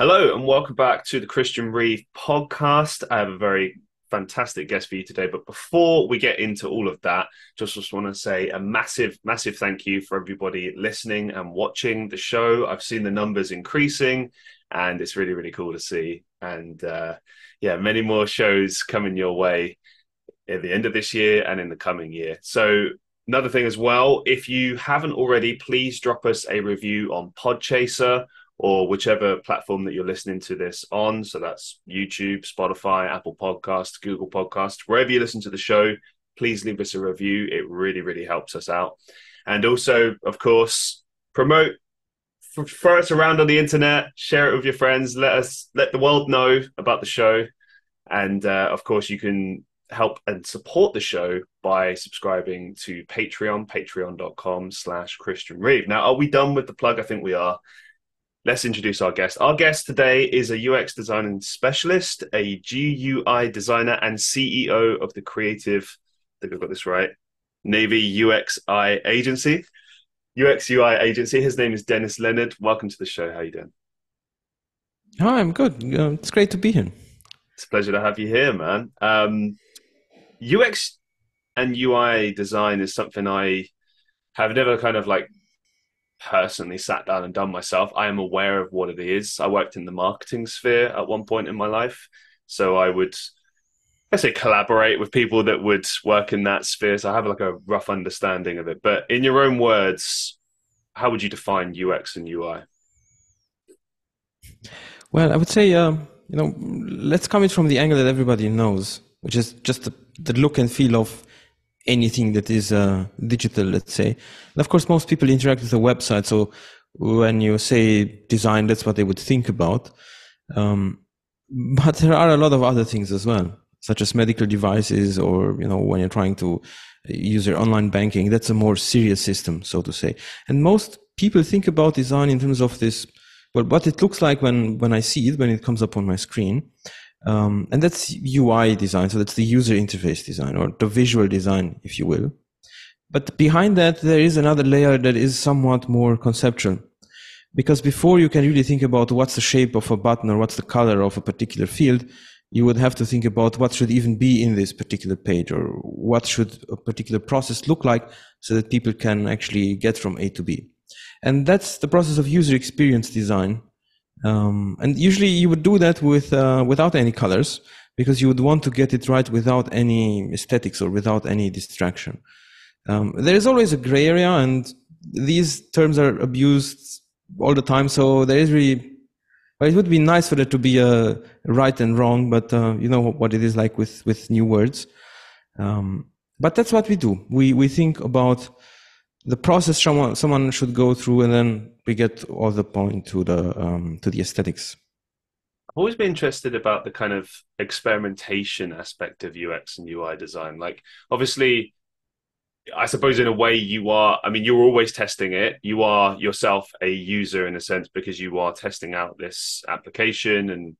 Hello and welcome back to the Christian Reeve podcast. I have a very fantastic guest for you today. But before we get into all of that, just, just want to say a massive, massive thank you for everybody listening and watching the show. I've seen the numbers increasing and it's really, really cool to see. And uh, yeah, many more shows coming your way at the end of this year and in the coming year. So another thing as well, if you haven't already, please drop us a review on Podchaser or whichever platform that you're listening to this on. So that's YouTube, Spotify, Apple Podcast, Google Podcast, wherever you listen to the show. Please leave us a review. It really, really helps us out. And also, of course, promote, throw us around on the internet, share it with your friends. Let us let the world know about the show. And uh, of course, you can help and support the show by subscribing to Patreon, patreon.com slash Christian Reeve. Now, are we done with the plug? I think we are let's introduce our guest. Our guest today is a UX design specialist, a GUI designer, and CEO of the creative, I think I've got this right, Navy UXI agency. UX UI agency. His name is Dennis Lenard. Welcome to the show. How you doing? Hi, I'm good. Uh, it's great to be here. It's a pleasure to have you here, man. Um, UX and UI design is something I have never kind of like personally sat down and done myself. I am aware of what it is. I worked in the marketing sphere at one point in my life. So I would, I say, collaborate with people that would work in that sphere. So I have like a rough understanding of it. But in your own words, how would you define UX and UI? Well, I would say, uh, you know, let's come it from the angle that everybody knows, which is just the, the look and feel of anything that is uh, digital, let's say. And of course, most people interact with a website. So when you say design, that's what they would think about. Um, but there are a lot of other things as well, such as medical devices, or you know, when you're trying to use your online banking, that's a more serious system, so to say. And most people think about design in terms of this, well, what it looks like when when I see it, when it comes up on my screen. Um, and that's UI design. So that's the user interface design or the visual design, if you will. But behind that, there is another layer that is somewhat more conceptual. Because before you can really think about what's the shape of a button or what's the color of a particular field, you would have to think about what should even be in this particular page or what should a particular process look like so that people can actually get from A to B. And that's the process of user experience design um, and usually you would do that with uh, without any colors because you would want to get it right without any aesthetics or without any distraction. Um, there is always a gray area, and these terms are abused all the time. So there is really, well, it would be nice for there to be a right and wrong, but uh, you know what it is like with with new words. Um, but that's what we do. We we think about the process someone someone should go through, and then we get all the point to the um, to the aesthetics. I've always been interested about the kind of experimentation aspect of UX and UI design. Like, obviously, I suppose in a way you are. I mean, you're always testing it. You are yourself a user in a sense because you are testing out this application, and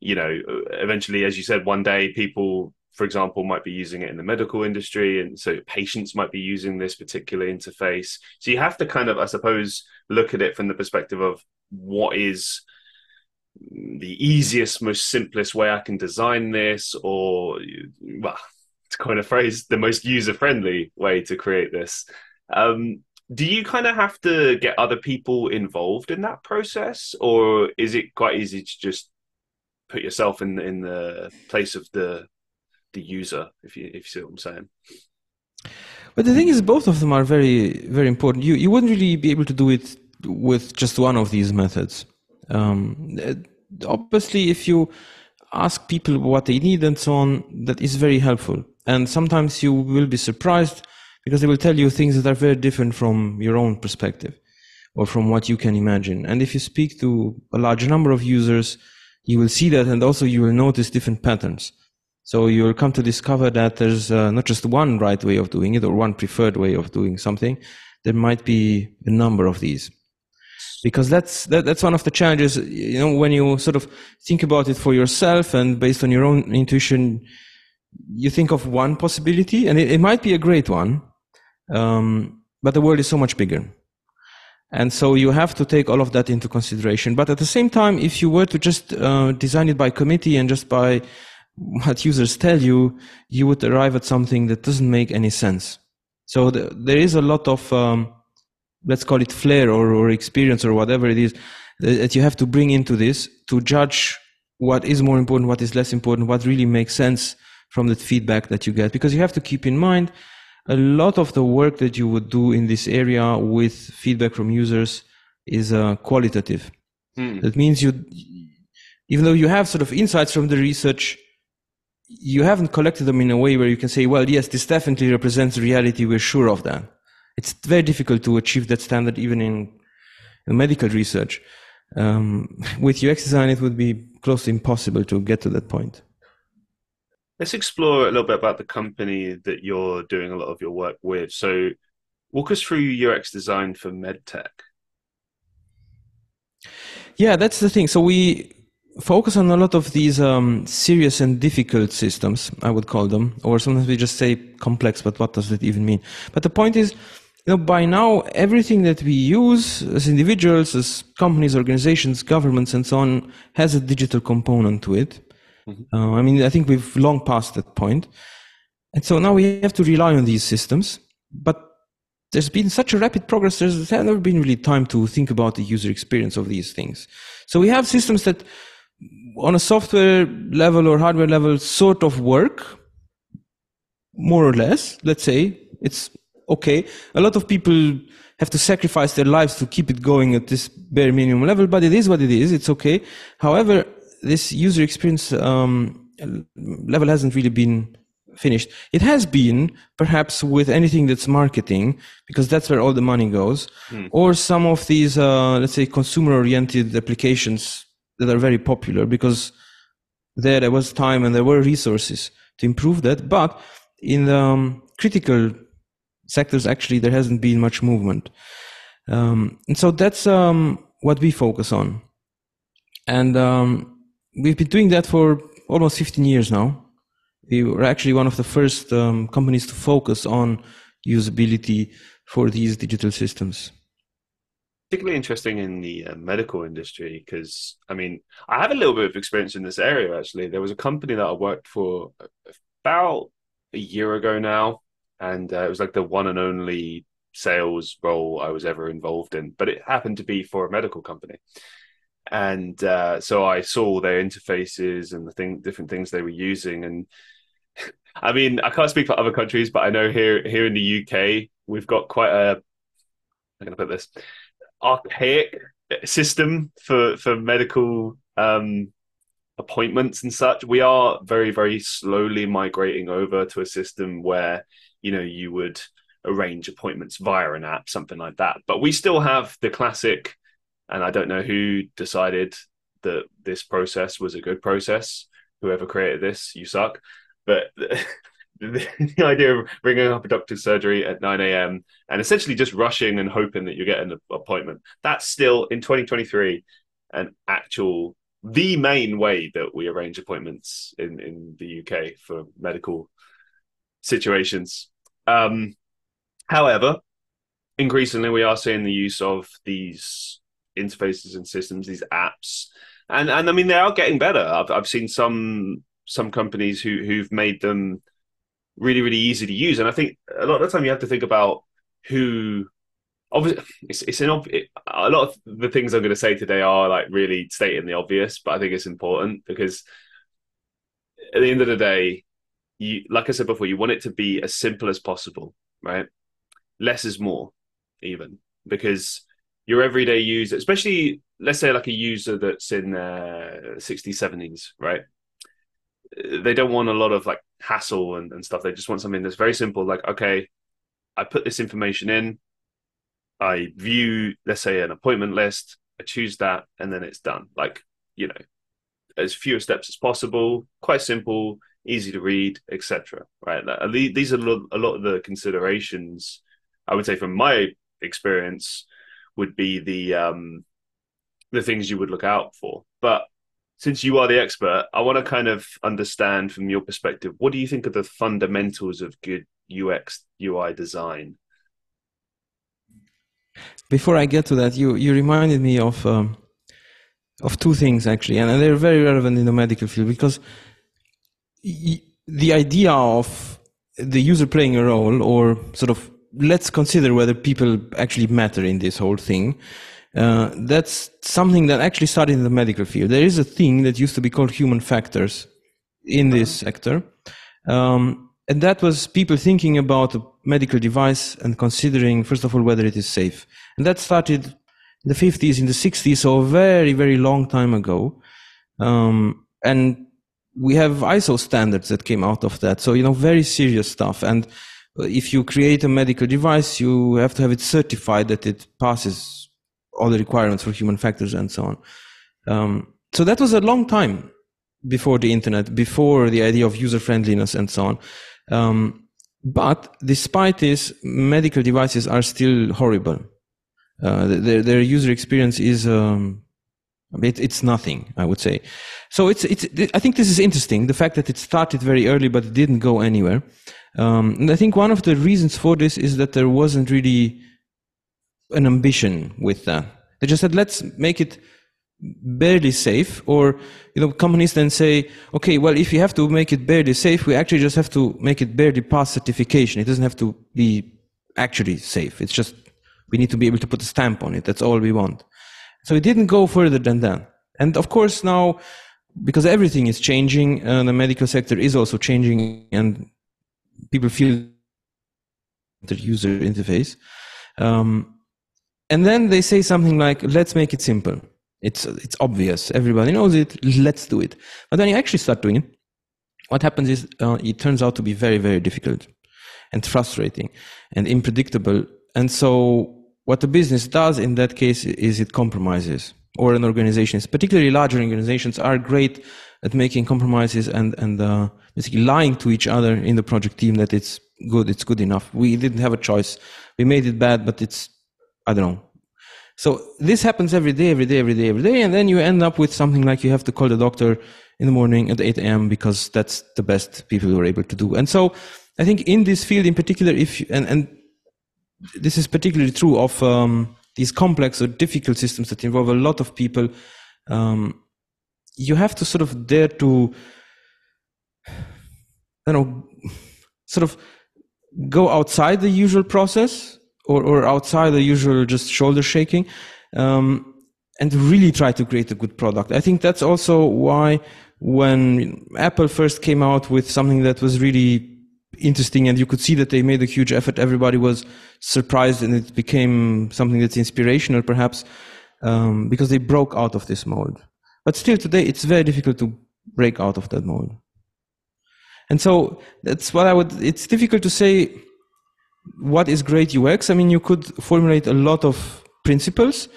you know, eventually, as you said, one day people for example, might be using it in the medical industry, and so patients might be using this particular interface. So you have to kind of, I suppose, look at it from the perspective of what is the easiest, most simplest way I can design this, or well, to coin a phrase, the most user friendly way to create this. Um, do you kind of have to get other people involved in that process, or is it quite easy to just put yourself in in the place of the the user, if you if you see what I'm saying. But the thing is, both of them are very very important. You you wouldn't really be able to do it with just one of these methods. Um, obviously, if you ask people what they need and so on, that is very helpful. And sometimes you will be surprised because they will tell you things that are very different from your own perspective or from what you can imagine. And if you speak to a large number of users, you will see that, and also you will notice different patterns. So you'll come to discover that there's uh, not just one right way of doing it or one preferred way of doing something. There might be a number of these. Because that's that, that's one of the challenges. You know, when you sort of think about it for yourself and based on your own intuition, you think of one possibility, and it, it might be a great one, um, but the world is so much bigger. And so you have to take all of that into consideration. But at the same time, if you were to just uh, design it by committee and just by what users tell you, you would arrive at something that doesn't make any sense. So the, there is a lot of, um, let's call it flair or, or experience or whatever it is that you have to bring into this to judge what is more important, what is less important, what really makes sense from the feedback that you get. Because you have to keep in mind a lot of the work that you would do in this area with feedback from users is uh, qualitative. Hmm. That means you, even though you have sort of insights from the research, you haven't collected them in a way where you can say, well, yes, this definitely represents reality. We're sure of that. It's very difficult to achieve that standard even in, in medical research. Um, with UX design, it would be close to impossible to get to that point. Let's explore a little bit about the company that you're doing a lot of your work with. So, walk us through UX design for medtech. Yeah, that's the thing. So we focus on a lot of these um, serious and difficult systems, I would call them, or sometimes we just say complex, but what does it even mean? But the point is, you know, by now, everything that we use as individuals, as companies, organizations, governments, and so on, has a digital component to it. Mm-hmm. Uh, I mean, I think we've long passed that point. And so now we have to rely on these systems. But there's been such a rapid progress, there's never been really time to think about the user experience of these things. So we have systems that, on a software level or hardware level, sort of work, more or less. Let's say it's okay. A lot of people have to sacrifice their lives to keep it going at this bare minimum level, but it is what it is. It's okay. However, this user experience um, level hasn't really been finished. It has been perhaps with anything that's marketing, because that's where all the money goes, hmm. or some of these, uh, let's say, consumer-oriented applications that are very popular, because there there was time and there were resources to improve that. But in the um, critical sectors, actually, there hasn't been much movement, um, and so that's um, what we focus on. And um, we've been doing that for almost 15 years now. We were actually one of the first um, companies to focus on usability for these digital systems. Particularly interesting in the uh, medical industry because, I mean, I have a little bit of experience in this area actually. There was a company that I worked for about a year ago now, and uh, it was like the one and only sales role I was ever involved in, but it happened to be for a medical company and uh, so I saw their interfaces and the thing, different things they were using. And I mean, I can't speak for other countries, but I know here here in the UK we've got quite a I'm going to put this archaic system for for medical um, appointments and such. We are very very slowly migrating over to a system where you know you would arrange appointments via an app, something like that. But we still have the classic and I don't know who decided that this process was a good process. Whoever created this, you suck. But the, the idea of bringing up a doctor's surgery at 9 a.m. and essentially just rushing and hoping that you get an appointment, that's still in 2023 an actual, the main way that we arrange appointments in, in the UK for medical situations. Um, however, increasingly we are seeing the use of these interfaces and systems, these apps, and and I mean they are getting better. I've I've seen some some companies who who've made them really really easy to use, and I think a lot of the time you have to think about who. Obviously, it's it's an it, a lot of the things I'm going to say today are like really stating the obvious, but I think it's important because at the end of the day, you like I said before, you want it to be as simple as possible, right? Less is more, even because your everyday user, especially let's say like a user that's in uh, 60s, 70s, right? They don't want a lot of like hassle and, and stuff. They just want something that's very simple. Like, okay, I put this information in, I view, let's say, an appointment list, I choose that, and then it's done. Like, you know, as few steps as possible, quite simple, easy to read, etc. Right? These are a lot of the considerations I would say from my experience would be the um, the things you would look out for. But since you are the expert, I want to kind of understand from your perspective, what do you think are the fundamentals of good UX UI design? Before I get to that, you you reminded me of um, of two things actually, and they're very relevant in the medical field because y- the idea of the user playing a role, or sort of let's consider whether people actually matter in this whole thing. Uh, that's something that actually started in the medical field. There is a thing that used to be called human factors in this sector. Um, and that was people thinking about a medical device and considering, first of all, whether it is safe. And that started in the 50s, in the 60s, so a very, very long time ago. Um, and we have ISO standards that came out of that. So, you know, very serious stuff. And if you create a medical device, you have to have it certified that it passes all the requirements for human factors and so on. Um, so that was a long time before the internet, before the idea of user friendliness and so on. Um, but despite this, medical devices are still horrible. Uh, their, their user experience is um, it, it's nothing, I would say. So it's it's. I think this is interesting. The fact that it started very early, but it didn't go anywhere. Um, and I think one of the reasons for this is that there wasn't really an ambition with that. They just said, let's make it barely safe or you know companies then say okay well if you have to make it barely safe we actually just have to make it barely pass certification. It doesn't have to be actually safe. It's just we need to be able to put a stamp on it. That's all we want. So it didn't go further than that. And of course now because everything is changing uh, the medical sector is also changing and people feel the user interface um, and then they say something like let's make it simple it's it's obvious. Everybody knows it. Let's do it. But when you actually start doing it, what happens is uh, it turns out to be very very difficult and frustrating and unpredictable. And so what the business does in that case is it compromises. Or an organization, particularly larger organizations, are great at making compromises and and uh, basically lying to each other in the project team that it's good, it's good enough. We didn't have a choice. We made it bad, but it's I don't know so this happens every day, every day, every day, every day. And then you end up with something like you have to call the doctor in the morning at 8 a.m. because that's the best people were able to do. And so I think in this field in particular, if, you, and, and this is particularly true of um, these complex or difficult systems that involve a lot of people, um, you have to sort of dare to, don't know, sort of go outside the usual process or, or outside the usual just shoulder shaking um, and really try to create a good product. I think that's also why when Apple first came out with something that was really interesting and you could see that they made a huge effort, everybody was surprised and it became something that's inspirational perhaps um, because they broke out of this mold. But still today it's very difficult to break out of that mold. And so that's what I would, it's difficult to say what is great UX? I mean, you could formulate a lot of principles,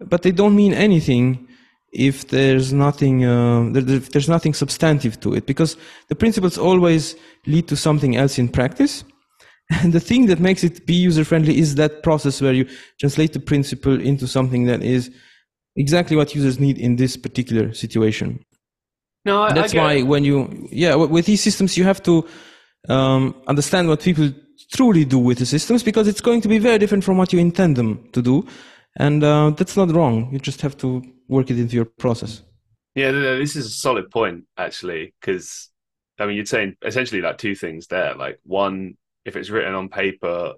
but they don't mean anything if there's nothing uh, if there's nothing substantive to it because the principles always lead to something else in practice. And the thing that makes it be user friendly is that process where you translate the principle into something that is exactly what users need in this particular situation. No I, that's I why when you yeah with these systems you have to um, understand what people truly do with the systems because it's going to be very different from what you intend them to do. And uh, that's not wrong. You just have to work it into your process. Yeah, this is a solid point, actually, because I mean, you're saying essentially like two things there. Like, one, if it's written on paper,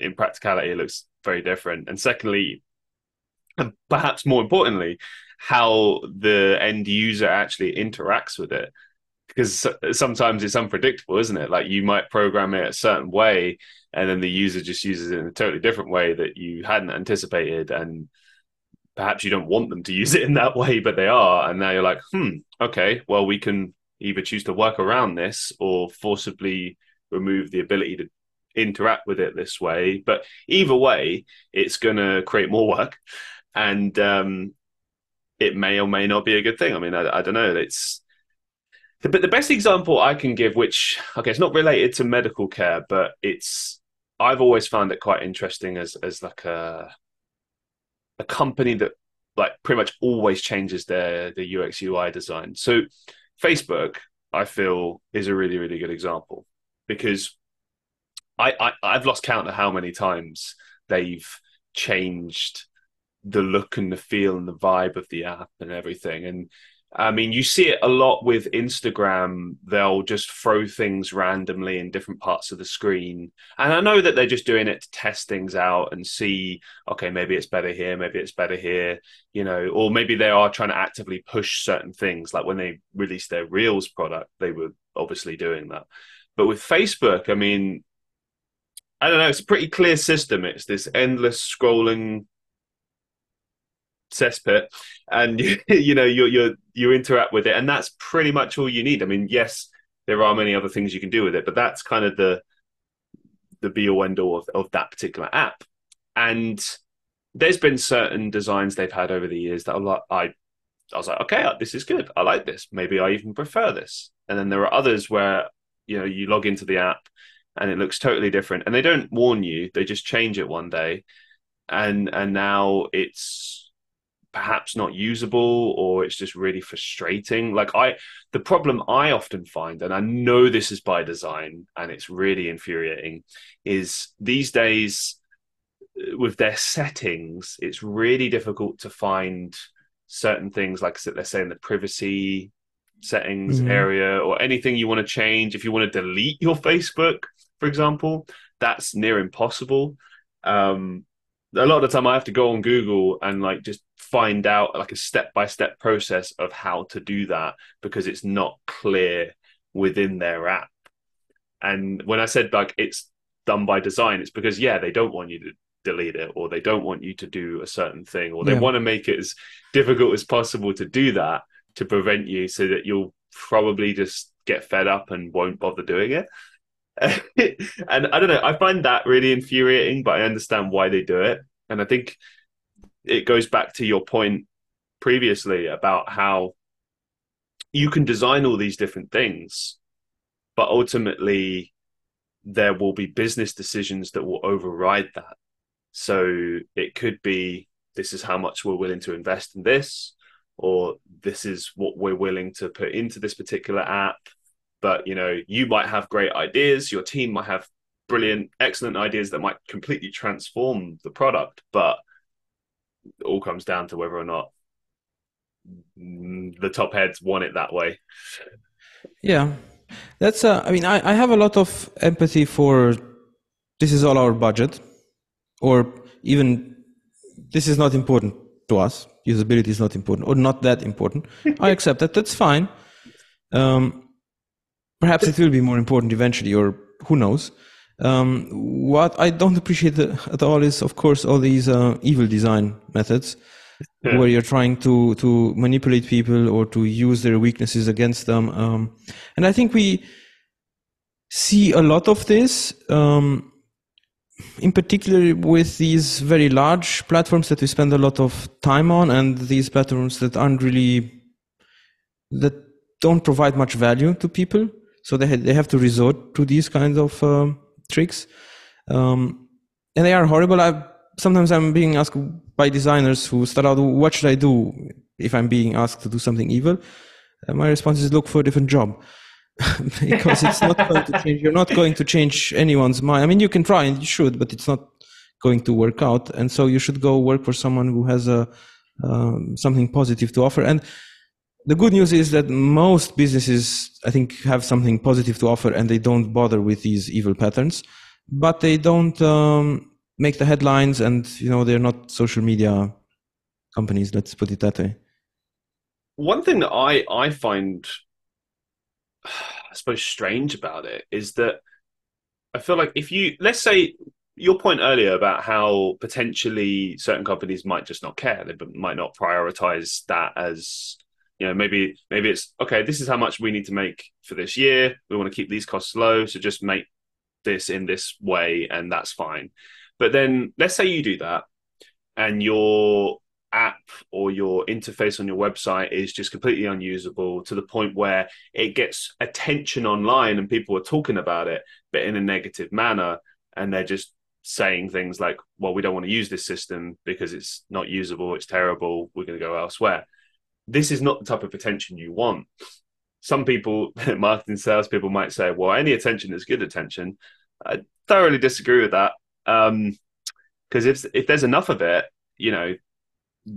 in practicality, it looks very different. And secondly, and perhaps more importantly, how the end user actually interacts with it because sometimes it's unpredictable, isn't it? Like you might program it a certain way, and then the user just uses it in a totally different way that you hadn't anticipated, and perhaps you don't want them to use it in that way, but they are, and now you're like, hmm, okay, well, we can either choose to work around this or forcibly remove the ability to interact with it this way. But either way, it's going to create more work, and um, it may or may not be a good thing. I mean, I, I don't know. It's but the best example I can give, which okay, it's not related to medical care, but it's I've always found it quite interesting as as like a a company that like pretty much always changes their the UX UI design. So Facebook, I feel, is a really really good example because I, I I've lost count of how many times they've changed the look and the feel and the vibe of the app and everything. And I mean, you see it a lot with Instagram. They'll just throw things randomly in different parts of the screen. And I know that they're just doing it to test things out and see, okay, maybe it's better here, maybe it's better here, you know, or maybe they are trying to actively push certain things. Like when they released their Reels product, they were obviously doing that. But with Facebook, I mean, I don't know, it's a pretty clear system. It's this endless scrolling cesspit and you, you know you you you interact with it and that's pretty much all you need. I mean yes there are many other things you can do with it but that's kind of the the be all end all of, of that particular app. And there's been certain designs they've had over the years that are like i i was like okay this is good. I like this. Maybe i even prefer this. And then there are others where you know you log into the app and it looks totally different. And they don't warn you. They just change it one day. And and now it's perhaps not usable or it's just really frustrating. Like i the problem i often find and i know this is by design and it's really infuriating is these days uh, with their settings it's really difficult to find certain things like let's say in the privacy settings mm-hmm. area or anything you want to change. If you want to delete your facebook for example that's near impossible. Um a lot of the time I have to go on Google and like just find out like a step by step process of how to do that because it's not clear within their app. And when I said like it's done by design, it's because yeah, they don't want you to delete it or they don't want you to do a certain thing or they yeah. want to make it as difficult as possible to do that to prevent you so that you'll probably just get fed up and won't bother doing it. and I don't know, I find that really infuriating, but I understand why they do it. And I think it goes back to your point previously about how you can design all these different things, but ultimately there will be business decisions that will override that. So it could be this is how much we're willing to invest in this, or this is what we're willing to put into this particular app but you know you might have great ideas your team might have brilliant excellent ideas that might completely transform the product but it all comes down to whether or not the top heads want it that way. Yeah. That's uh, i mean I, I have a lot of empathy for this is all our budget or even this is not important to us usability is not important or not that important. I accept that that's fine. Um, Perhaps it will be more important eventually, or who knows. Um, what I don't appreciate at all is, of course, all these uh, evil design methods yeah. where you're trying to to manipulate people or to use their weaknesses against them. Um, and I think we see a lot of this, um, in particular with these very large platforms that we spend a lot of time on, and these platforms that aren't really that don't provide much value to people. So they they have to resort to these kinds of uh, tricks, um, and they are horrible. I sometimes I'm being asked by designers who start out, "What should I do if I'm being asked to do something evil?" And my response is, "Look for a different job." because it's not going to change. You're not going to change anyone's mind. I mean, you can try and you should, but it's not going to work out. And so you should go work for someone who has a um, something positive to offer. And the good news is that most businesses, I think, have something positive to offer and they don't bother with these evil patterns, but they don't um, make the headlines and, you know, they're not social media companies. Let's put it that way. One thing that I, I find, I suppose, strange about it is that I feel like if you, let's say, your point earlier about how potentially certain companies might just not care, they might not prioritize that as you know maybe maybe it's okay this is how much we need to make for this year. We want to keep these costs low so just make this in this way and that's fine. But then let's say you do that and your app or your interface on your website is just completely unusable to the point where it gets attention online and people are talking about it but in a negative manner and they're just saying things like well we don't want to use this system because it's not usable it's terrible we're going to go elsewhere this is not the type of attention you want. Some people, marketing salespeople, might say, well, any attention is good attention. I thoroughly disagree with that. Um, because if if there's enough of it, you know,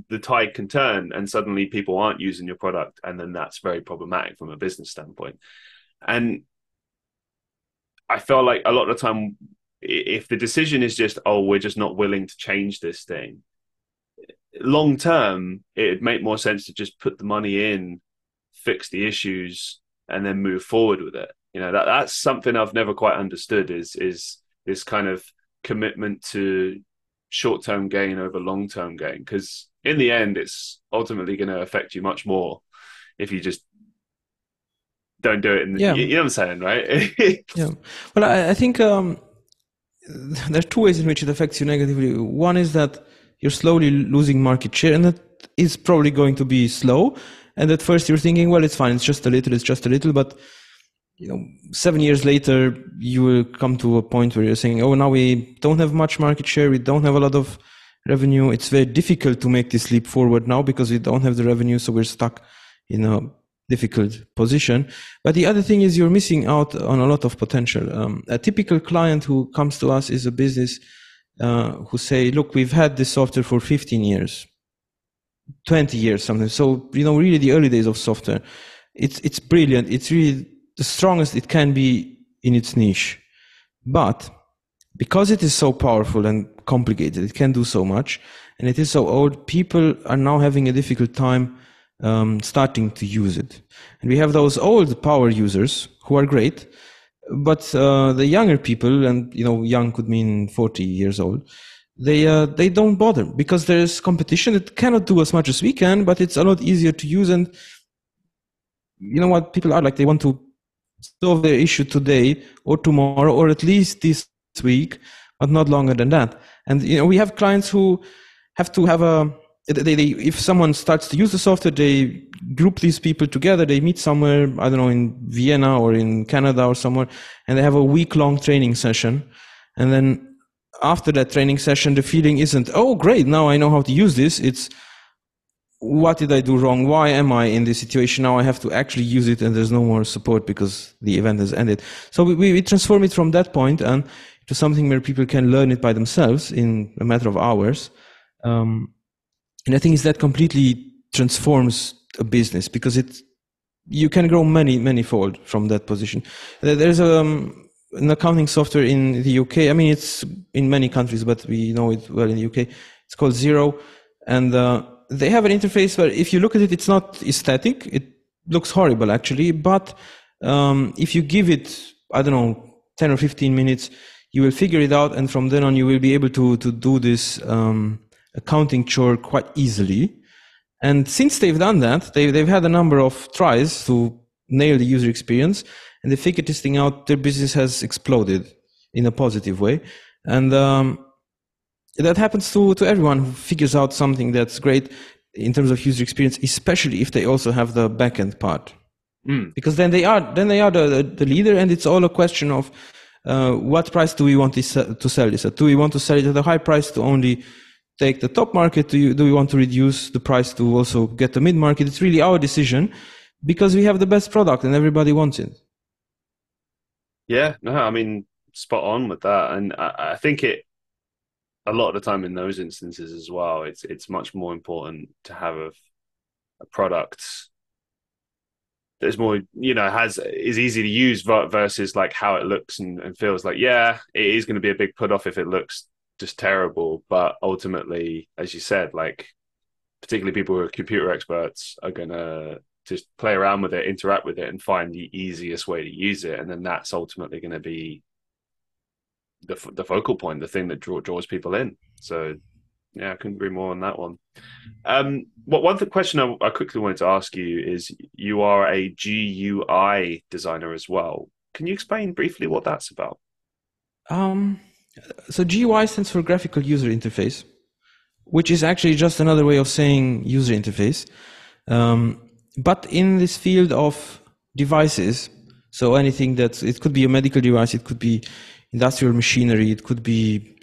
the tide can turn and suddenly people aren't using your product and then that's very problematic from a business standpoint and i feel like a lot of the time if the decision is just oh we're just not willing to change this thing long term it'd make more sense to just put the money in fix the issues and then move forward with it you know that that's something i've never quite understood is is this kind of commitment to short term gain over long term gain because in the end, it's ultimately going to affect you much more if you just don't do it. In the, yeah. you, you know what I'm saying, right? yeah. Well, I, I think um, there are two ways in which it affects you negatively. One is that you're slowly losing market share, and that is probably going to be slow. And at first, you're thinking, well, it's fine, it's just a little, it's just a little, but you know, seven years later, you will come to a point where you're saying, oh, now we don't have much market share, we don't have a lot of revenue. It's very difficult to make this leap forward now because we don't have the revenue, so we're stuck in a difficult position. But the other thing is you're missing out on a lot of potential. Um, a typical client who comes to us is a business uh, who say, "Look, we've had this software for 15 years, 20 years, something." So you know, really, the early days of software, it's it's brilliant. It's really the strongest it can be in its niche, but because it is so powerful and complicated, it can do so much, and it is so old, people are now having a difficult time um, starting to use it. And we have those old power users who are great, but uh, the younger people, and you know, young could mean 40 years old, they uh, they don't bother because there's competition. It cannot do as much as we can, but it's a lot easier to use. And you know what people are like? They want to solve their issue today or tomorrow, or at least this week, but not longer than that. And you know, we have clients who have to have a they, they, if someone starts to use the software, they group these people together. They meet somewhere, I don't know, in Vienna or in Canada or somewhere, and they have a week long training session. And then after that training session, the feeling isn't, oh, great, now I know how to use this. It's, what did I do wrong? Why am I in this situation? Now I have to actually use it and there's no more support because the event has ended. So we, we transform it from that point and to something where people can learn it by themselves in a matter of hours. Um, and I think it's that completely transforms a business because it you can grow many many fold from that position. There's um, an accounting software in the UK. I mean, it's in many countries, but we know it well in the UK. It's called Xero, and uh, they have an interface where if you look at it, it's not aesthetic. It looks horrible actually, but um, if you give it, I don't know, 10 or 15 minutes, you will figure it out, and from then on, you will be able to to do this um, accounting chore quite easily. And since they've done that, they they've had a number of tries to nail the user experience, and they figured this thing out. Their business has exploded in a positive way, and um, that happens to to everyone who figures out something that's great in terms of user experience, especially if they also have the backend part. Mm. Because then they are then they are the, the, the leader, and it's all a question of uh, what price do we want to sell this at? Do we want to sell it at a high price to only take the top market? Do, you, do we want to reduce the price to also get the mid market? It's really our decision because we have the best product and everybody wants it. Yeah, no, I mean, spot on with that. And I, I think it, a lot of the time in those instances as well, it's it's much more important to have a, a product that's more you know has is easy to use versus like how it looks and, and feels like yeah it is going to be a big put off if it looks just terrible but ultimately as you said like particularly people who are computer experts are to just play around with it interact with it and find the easiest way to use it and then that's ultimately going to be the the focal point the thing that draw, draws people in so yeah, I couldn't agree more on that one. Um, what one th- question I, I, quickly wanted to ask you is: you are a GUI designer as well. Can you explain briefly what that's about? Um, so GUI stands for graphical user interface, which is actually just another way of saying user interface. Um, but in this field of devices, so anything that it could be a medical device, it could be industrial machinery, it could be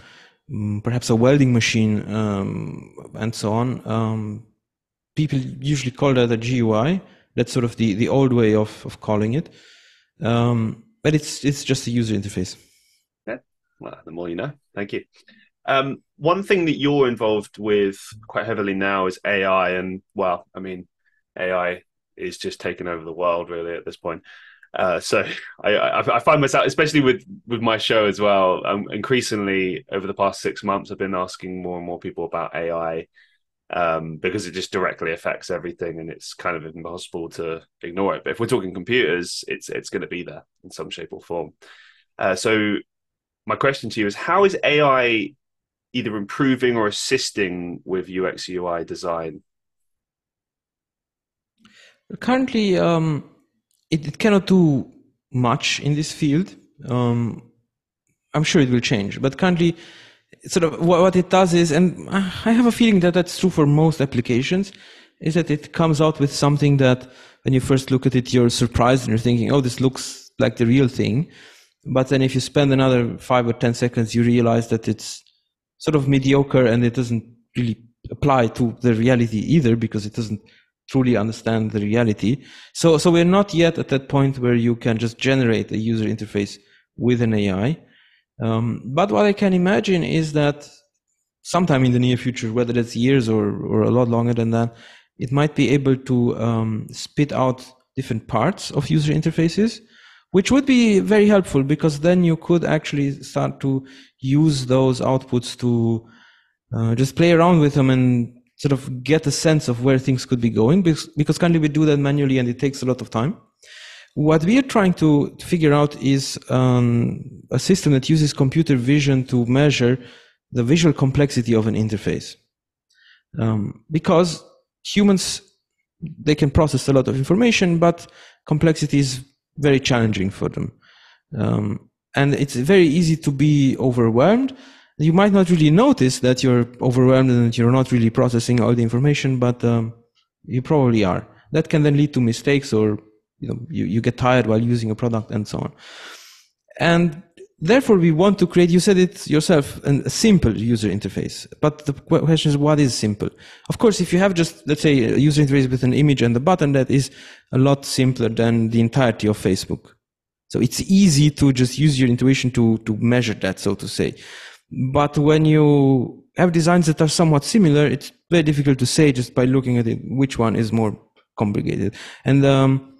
Mm, perhaps a welding machine um, and so on. Um, people usually call that a GUI. That's sort of the, the old way of, of calling it. Um, but it's it's just a user interface. Well, the more you know. Thank you. Um, one thing that you're involved with quite heavily now is AI, and well, I mean, AI is just taking over the world really at this point. Uh, so I, I, I, find myself, especially with with my show as well, um, increasingly over the past six months, I've been asking more and more people about AI um, because it just directly affects everything, and it's kind of impossible to ignore it. But if we're talking computers, it's it's going to be there in some shape or form. Uh, so my question to you is: How is AI either improving or assisting with UX UI design? Currently, um, it, it, cannot do much in this field. Um, I'm sure it will change, but currently, sort of what, what it does is, and I have a feeling that that's true for most applications, is that it comes out with something that when you first look at it, you're surprised and you're thinking, oh, this looks like the real thing. But then if you spend another five or 10 seconds, you realize that it's sort of mediocre and it doesn't really apply to the reality either because it doesn't truly understand the reality. So, so we're not yet at that point where you can just generate a user interface with an AI. Um, but what I can imagine is that sometime in the near future, whether that's years or, or a lot longer than that, it might be able to um, spit out different parts of user interfaces which would be very helpful because then you could actually start to use those outputs to uh, just play around with them and sort of get a sense of where things could be going because, because currently we do that manually and it takes a lot of time. What we are trying to, figure out is um, a system that uses computer vision to measure the visual complexity of an interface. Um, because humans, they can process a lot of information, but complexity is very challenging for them. Um, and it's very easy to be overwhelmed. You might not really notice that you're overwhelmed and that you're not really processing all the information, but um, you probably are. That can then lead to mistakes or you know you, you get tired while using a product and so on. And therefore we want to create you said it yourself a simple user interface. But the question is what is simple? Of course if you have just let's say a user interface with an image and a button that is a lot simpler than the entirety of facebook. So it's easy to just use your intuition to to measure that so to say. But when you have designs that are somewhat similar it's very difficult to say just by looking at it which one is more complicated. And um,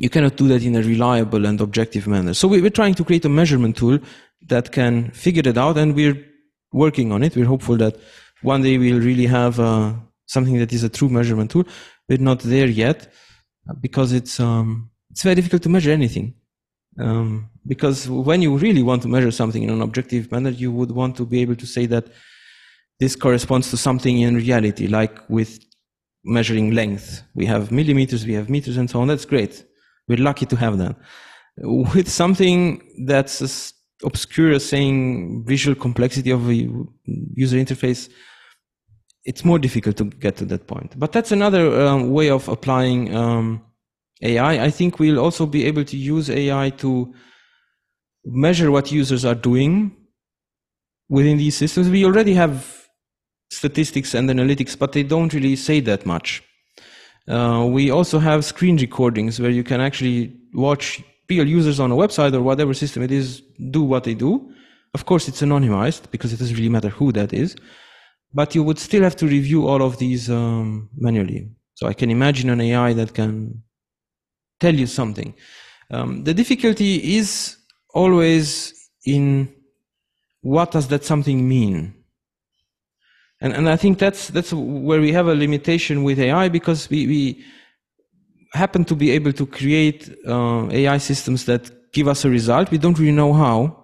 you cannot do that in a reliable and objective manner. So we, are trying to create a measurement tool that can figure it out, and we're working on it. We're hopeful that one day we'll really have uh, something that is a true measurement tool. We're not there yet because it's um, it's very difficult to measure anything. Um, because when you really want to measure something in an objective manner, you would want to be able to say that this corresponds to something in reality, like with measuring length. We have millimeters, we have meters, and so on. That's great. We're lucky to have that. With something that's obscure saying visual complexity of a user interface, it's more difficult to get to that point. But that's another um, way of applying um, AI. I think we'll also be able to use AI to measure what users are doing within these systems. We already have statistics and analytics, but they don't really say that much. Uh, we also have screen recordings where you can actually watch real users on a website or whatever system it is do what they do. Of course, it's anonymized because it doesn't really matter who that is, but you would still have to review all of these um, manually. So I can imagine an AI that can tell you something. Um, the difficulty is always in what does that something mean? And, and I think that's, that's where we have a limitation with AI because we, we happen to be able to create uh, AI systems that give us a result. We don't really know how.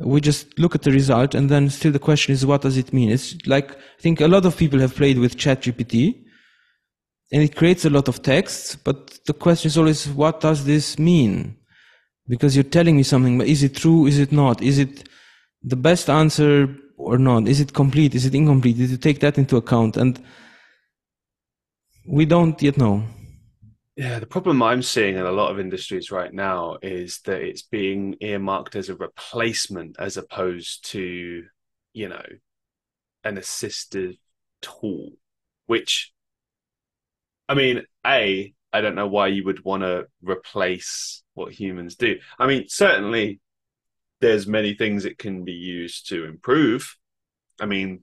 We just look at the result and then still the question is, what does it mean? It's like, I think a lot of people have played with ChatGPT and it creates a lot of text, but the question is always, what does this mean? Because you're telling me something, but is it true? Is it not? Is it the best answer or not? Is it complete? Is it incomplete? Did you take that into account? And we don't yet know. Yeah, the problem I'm seeing in a lot of industries right now is that it's being earmarked as a replacement as opposed to, you know, an assistive tool, which, I mean, A, I don't know why you would want to replace what humans do. I mean, certainly there's many things it can be used to improve I mean,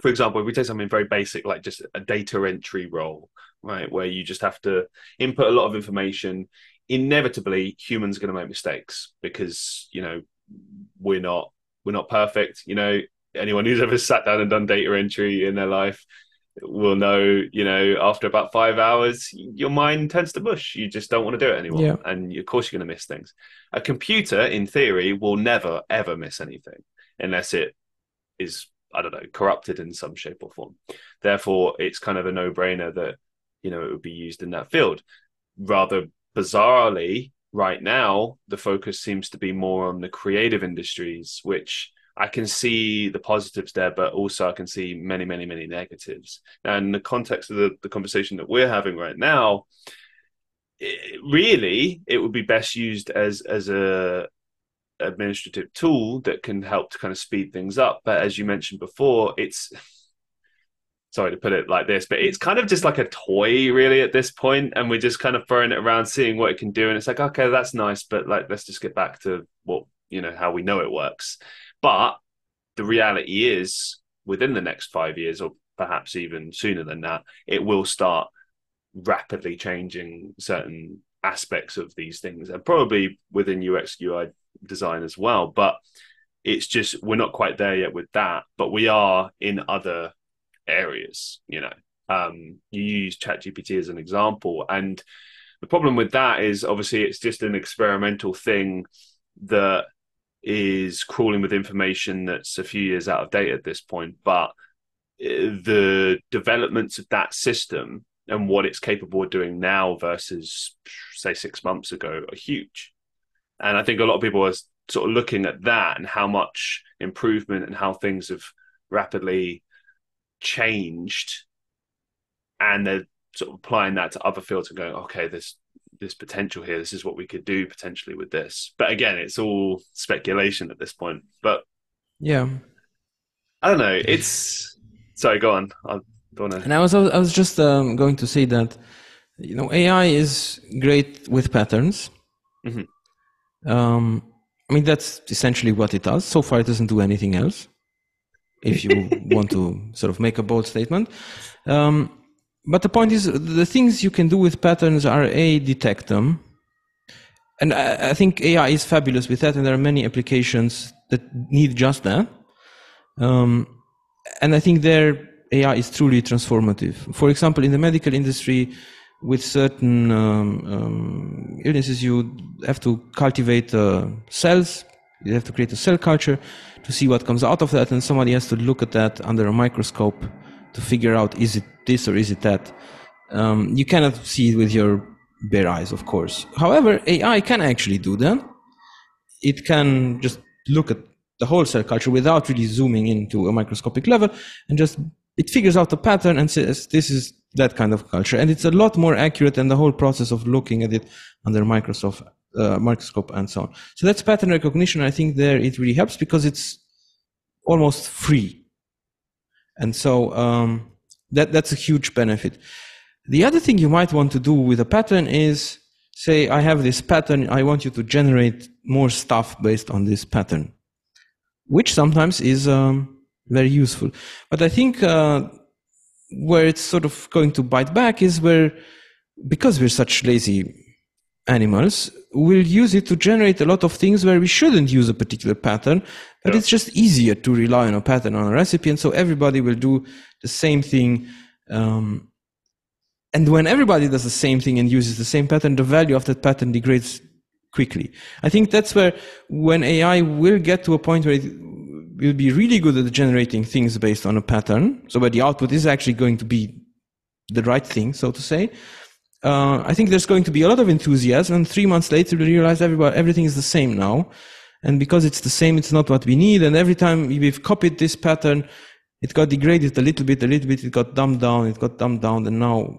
for example, if we take something very basic like just a data entry role, right, where you just have to input a lot of information, inevitably humans are going to make mistakes because you know we're not we're not perfect. You know, anyone who's ever sat down and done data entry in their life will know, you know, after about five hours, your mind tends to mush. You just don't want to do it anymore. Yeah. And of course, you're going to miss things. A computer, in theory, will never, ever miss anything unless it is, I don't know, corrupted in some shape or form. Therefore, it's kind of a no brainer that, you know, it would be used in that field. Rather bizarrely, right now, the focus seems to be more on the creative industries, which I can see the positives there, but also I can see many, many, many negatives. Now, in the context of the, the conversation that we're having right now, it, really, it would be best used as as a administrative tool that can help to kind of speed things up. But as you mentioned before, it's sorry to put it like this, but it's kind of just like a toy, really, at this point, and we're just kind of throwing it around, seeing what it can do, and it's like, okay, that's nice, but like, let's just get back to what you know how we know it works. But the reality is, within the next five years, or perhaps even sooner than that, it will start rapidly changing certain aspects of these things, and probably within UX UI design as well. But it's just we're not quite there yet with that, but we are in other areas. You know, um, you use ChatGPT as an example, and the problem with that is obviously it's just an experimental thing that is crawling with information that's a few years out of date at this point, but eh, the developments of that system and what it's capable of doing now versus say six months ago are huge. And I think a lot of people are sort of looking at that and how much improvement and how things have rapidly changed and they're sort of applying that to other fields and going, okay, there's this potential here. This is what we could do potentially with this. But again, it's all speculation at this point. But yeah, I don't know. It's sorry. Go on. I don't know. And I was I was just um, going to say that you know AI is great with patterns. Mm-hmm. Um, I mean that's essentially what it does. So far, it doesn't do anything else. If you want to sort of make a bold statement. Um, but the point is, the things you can do with patterns are a detect them, and I, I, think AI is fabulous with that, and there are many applications that need just that. Um, and I think their AI is truly transformative. For example, in the medical industry, with certain um, um, illnesses, you have to cultivate uh, cells. You have to create a cell culture to see what comes out of that, and somebody has to look at that under a microscope to figure out is it this or is it that. Um, you cannot see it with your bare eyes, of course. However, AI can actually do that. It can just look at the whole cell culture without really zooming into a microscopic level and just it figures out the pattern and says this is that kind of culture and it's a lot more accurate than the whole process of looking at it under microsoft uh, microscope and so on so that's pattern recognition i think there it really helps because it's almost free and so um, that, that's a huge benefit. The other thing you might want to do with a pattern is say, I have this pattern, I want you to generate more stuff based on this pattern, which sometimes is um, very useful. But I think uh, where it's sort of going to bite back is where, because we're such lazy animals, we'll use it to generate a lot of things where we shouldn't use a particular pattern, but yeah. it's just easier to rely on a pattern on a recipe. And so everybody will do the same thing. Um, and when everybody does the same thing and uses the same pattern, the value of that pattern degrades quickly. I think that's where when AI will get to a point where it will be really good at generating things based on a pattern. So where the output is actually going to be the right thing, so to say uh, I think there's going to be a lot of enthusiasm. And three months later, we realize everybody, everything is the same now. And because it's the same, it's not what we need. And every time we've copied this pattern, it got degraded a little bit, a little bit. It got dumbed down. It got dumbed down. And now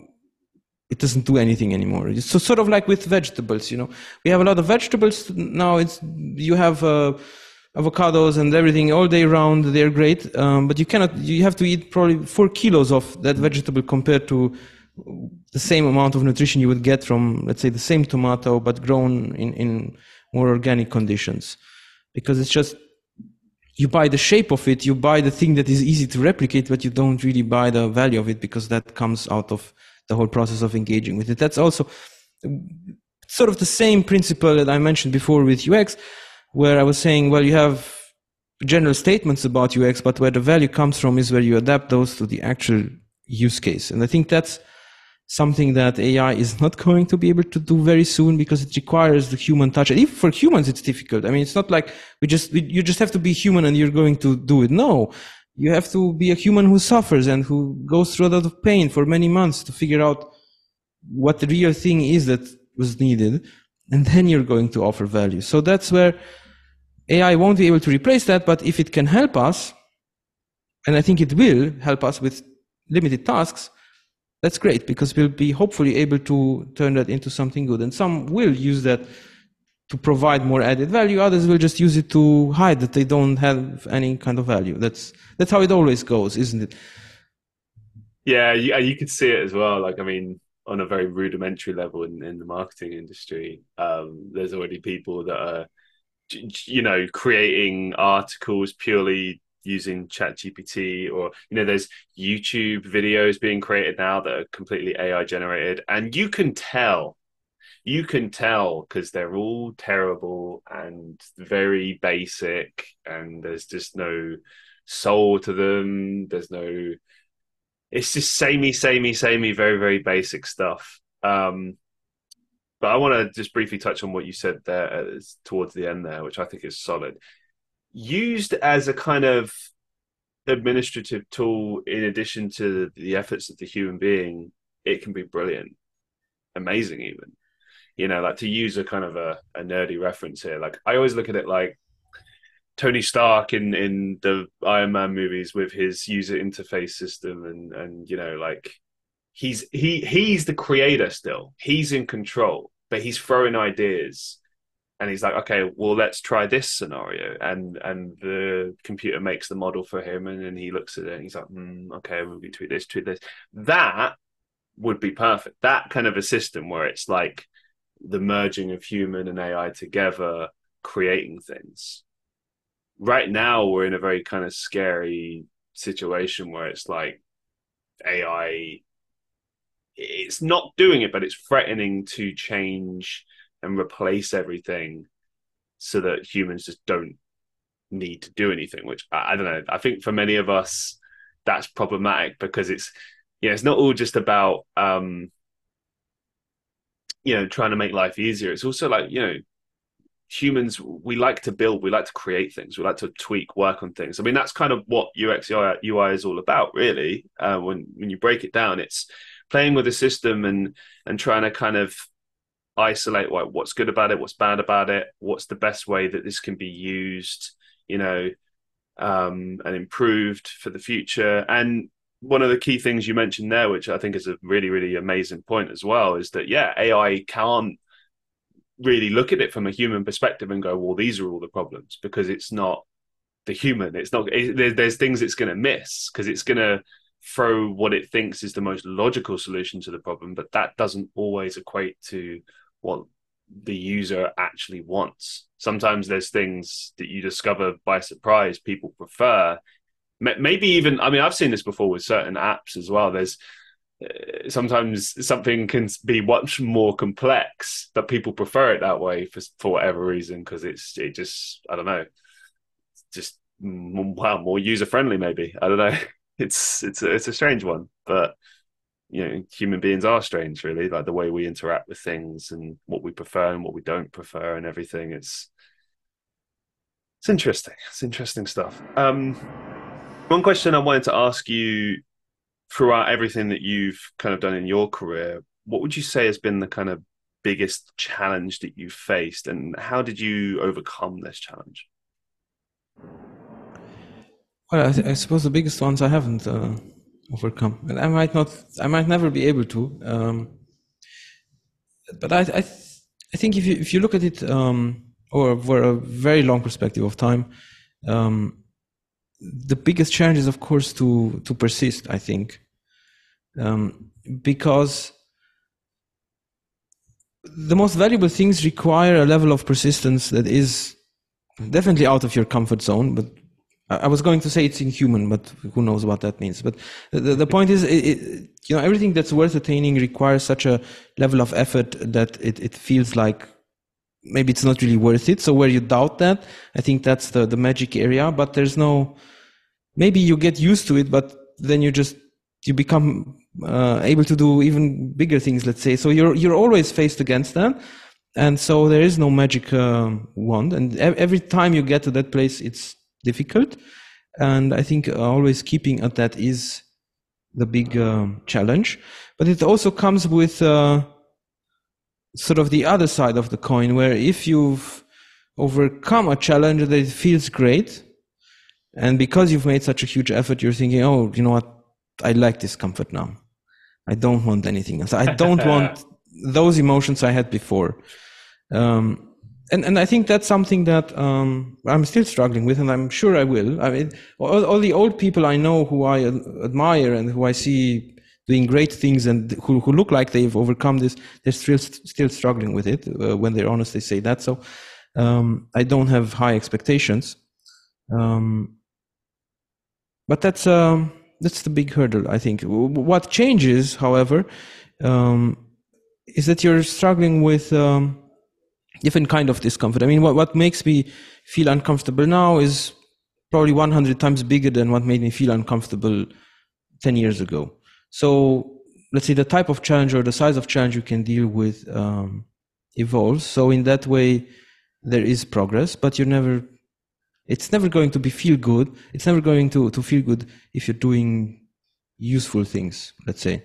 it doesn't do anything anymore. It's so, sort of like with vegetables, you know, we have a lot of vegetables now. It's, you have, uh, avocados and everything all day round. They're great. Um, but you cannot, you have to eat probably four kilos of that vegetable compared to the same amount of nutrition you would get from, let's say, the same tomato, but grown in, in more organic conditions. Because it's just, you buy the shape of it, you buy the thing that is easy to replicate, but you don't really buy the value of it because that comes out of the whole process of engaging with it. That's also sort of the same principle that I mentioned before with UX, where I was saying, well, you have general statements about UX, but where the value comes from is where you adapt those to the actual use case. And I think that's something that AI is not going to be able to do very soon because it requires the human touch. And even for humans, it's difficult. I mean, it's not like we just, we, you just have to be human and you're going to do it. No, you have to be a human who suffers and who goes through a lot of pain for many months to figure out what the real thing is that was needed. And then you're going to offer value. So that's where AI won't be able to replace that. But if it can help us, and I think it will help us with limited tasks, that's great because we'll be hopefully able to turn that into something good. And some will use that to provide more added value. Others will just use it to hide that they don't have any kind of value. That's that's how it always goes, isn't it? Yeah, you, you could see it as well. Like, I mean, on a very rudimentary level in, in the marketing industry, um, there's already people that are, you know, creating articles purely using chat gpt or you know there's youtube videos being created now that are completely ai generated and you can tell you can tell because they're all terrible and very basic and there's just no soul to them. There's no it's just samey samey samey very very basic stuff. Um but i want to just briefly touch on what you said there uh, towards the end there which i think is solid used as a kind of administrative tool in addition to the efforts of the human being it can be brilliant. Amazing even. You know like to use a kind of a, a nerdy reference here like i always look at it like tony stark in in the iron man movies with his user interface system and and you know like he's he he's the creator still. He's in control but he's throwing ideas and he's like okay well let's try this scenario. And and the computer makes the model for him and then he looks at it and he's like mm, okay we'll be tweet this tweet this. That would be perfect. That kind of a system where it's like the merging of human and ai together creating things. Right now we're in a very kind of scary situation where it's like ai it's not doing it but it's threatening to change and replace everything so that humans just don't need to do anything which I, I, don't know. I think for many of us that's problematic because it's yeah it's not all just about um you know trying to make life easier. It's also like you know humans we like to build we like to create things we like to tweak work on things. I mean that's kind of what ux ui, UI is all about really. Uh, when when you break it down it's playing with the system and and trying to kind of isolate like what's good about it, what's bad about it, what's the best way that this can be used, you know, um, and improved for the future. And one of the key things you mentioned there, which I think is a really, really amazing point as well, is that yeah, AI can't really look at it from a human perspective and go, well, these are all the problems because it's not the human. It's not. It, there's things it's going to miss because it's going to throw what it thinks is the most logical solution to the problem, but that doesn't always equate to what the user actually wants. Sometimes there's things that you discover by surprise people prefer. Maybe even, I mean, I've seen this before with certain apps as well. There's uh, sometimes something can be much more complex, but people prefer it that way for for whatever reason because it's it just I don't know, just well more user friendly maybe. I don't know. It's it's a, it's a strange one, but you know human beings are strange really like the way we interact with things and what we prefer and what we don't prefer and everything. It's it's interesting. It's interesting stuff. Um one question i wanted to ask you throughout everything that you've kind of done in your career what would you say has been the kind of biggest challenge that you've faced and how did you overcome this challenge? Well i, th- I suppose the biggest ones i haven't uh overcome. And I might not, I might never be able to. Um, but I, I, I think if you if you look at it um, or for a very long perspective of time, um, the biggest challenge is of course to to persist. I think um, because the most valuable things require a level of persistence that is definitely out of your comfort zone, but I was going to say it's inhuman, but who knows what that means. But the, the point is, it, it, you know, everything that's worth attaining requires such a level of effort that it, it feels like maybe it's not really worth it. So where you doubt that, I think that's the, the magic area, but there's no, maybe you get used to it, but then you just, you become uh, able to do even bigger things, let's say. So you're, you're always faced against that. And so there is no magic uh, wand. And every time you get to that place, it's difficult. And I think always keeping at that is the big uh, challenge. But it also comes with uh, sort of the other side of the coin, where if you've overcome a challenge that it feels great, and because you've made such a huge effort, you're thinking, oh, you know what? I like this comfort now. I don't want anything else. I don't want those emotions I had before. Um, and and I think that's something that um, I'm still struggling with, and I'm sure I will. I mean, all, all, the old people I know who I admire and who I see doing great things and who who look like they've overcome this, they're still still struggling with it. Uh, when they're honest, they say that. So um, I don't have high expectations, um, but that's um, that's the big hurdle. I think what changes, however, um, is that you're struggling with um, different kind of discomfort. I mean, what, what makes me feel uncomfortable now is probably 100 times bigger than what made me feel uncomfortable 10 years ago. So let's say the type of challenge or the size of challenge you can deal with um, evolves. So in that way, there is progress, but you're never, it's never going to be feel good. It's never going to, to feel good if you're doing useful things, let's say.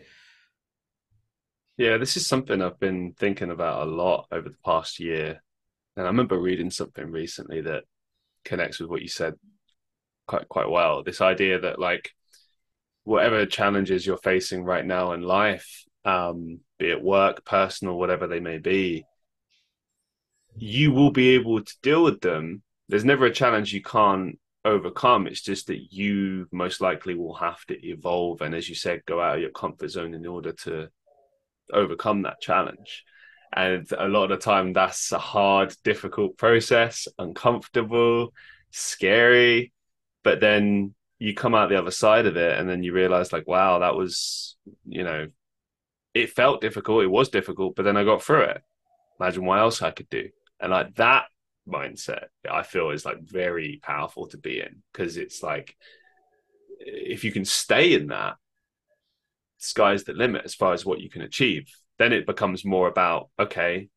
Yeah, this is something I've been thinking about a lot over the past year. And I remember reading something recently that connects with what you said quite quite well. This idea that like whatever challenges you're facing right now in life, um, be it work, personal, whatever they may be, you will be able to deal with them. There's never a challenge you can't overcome. It's just that you most likely will have to evolve and, as you said, go out of your comfort zone in order to overcome that challenge. And a lot of the time, that's a hard, difficult process, uncomfortable, scary. But then you come out the other side of it, and then you realize, like, wow, that was, you know, it felt difficult. It was difficult, but then I got through it. Imagine what else I could do. And like that mindset, I feel is like very powerful to be in because it's like, if you can stay in that, sky's the limit as far as what you can achieve. Then it becomes more about okay,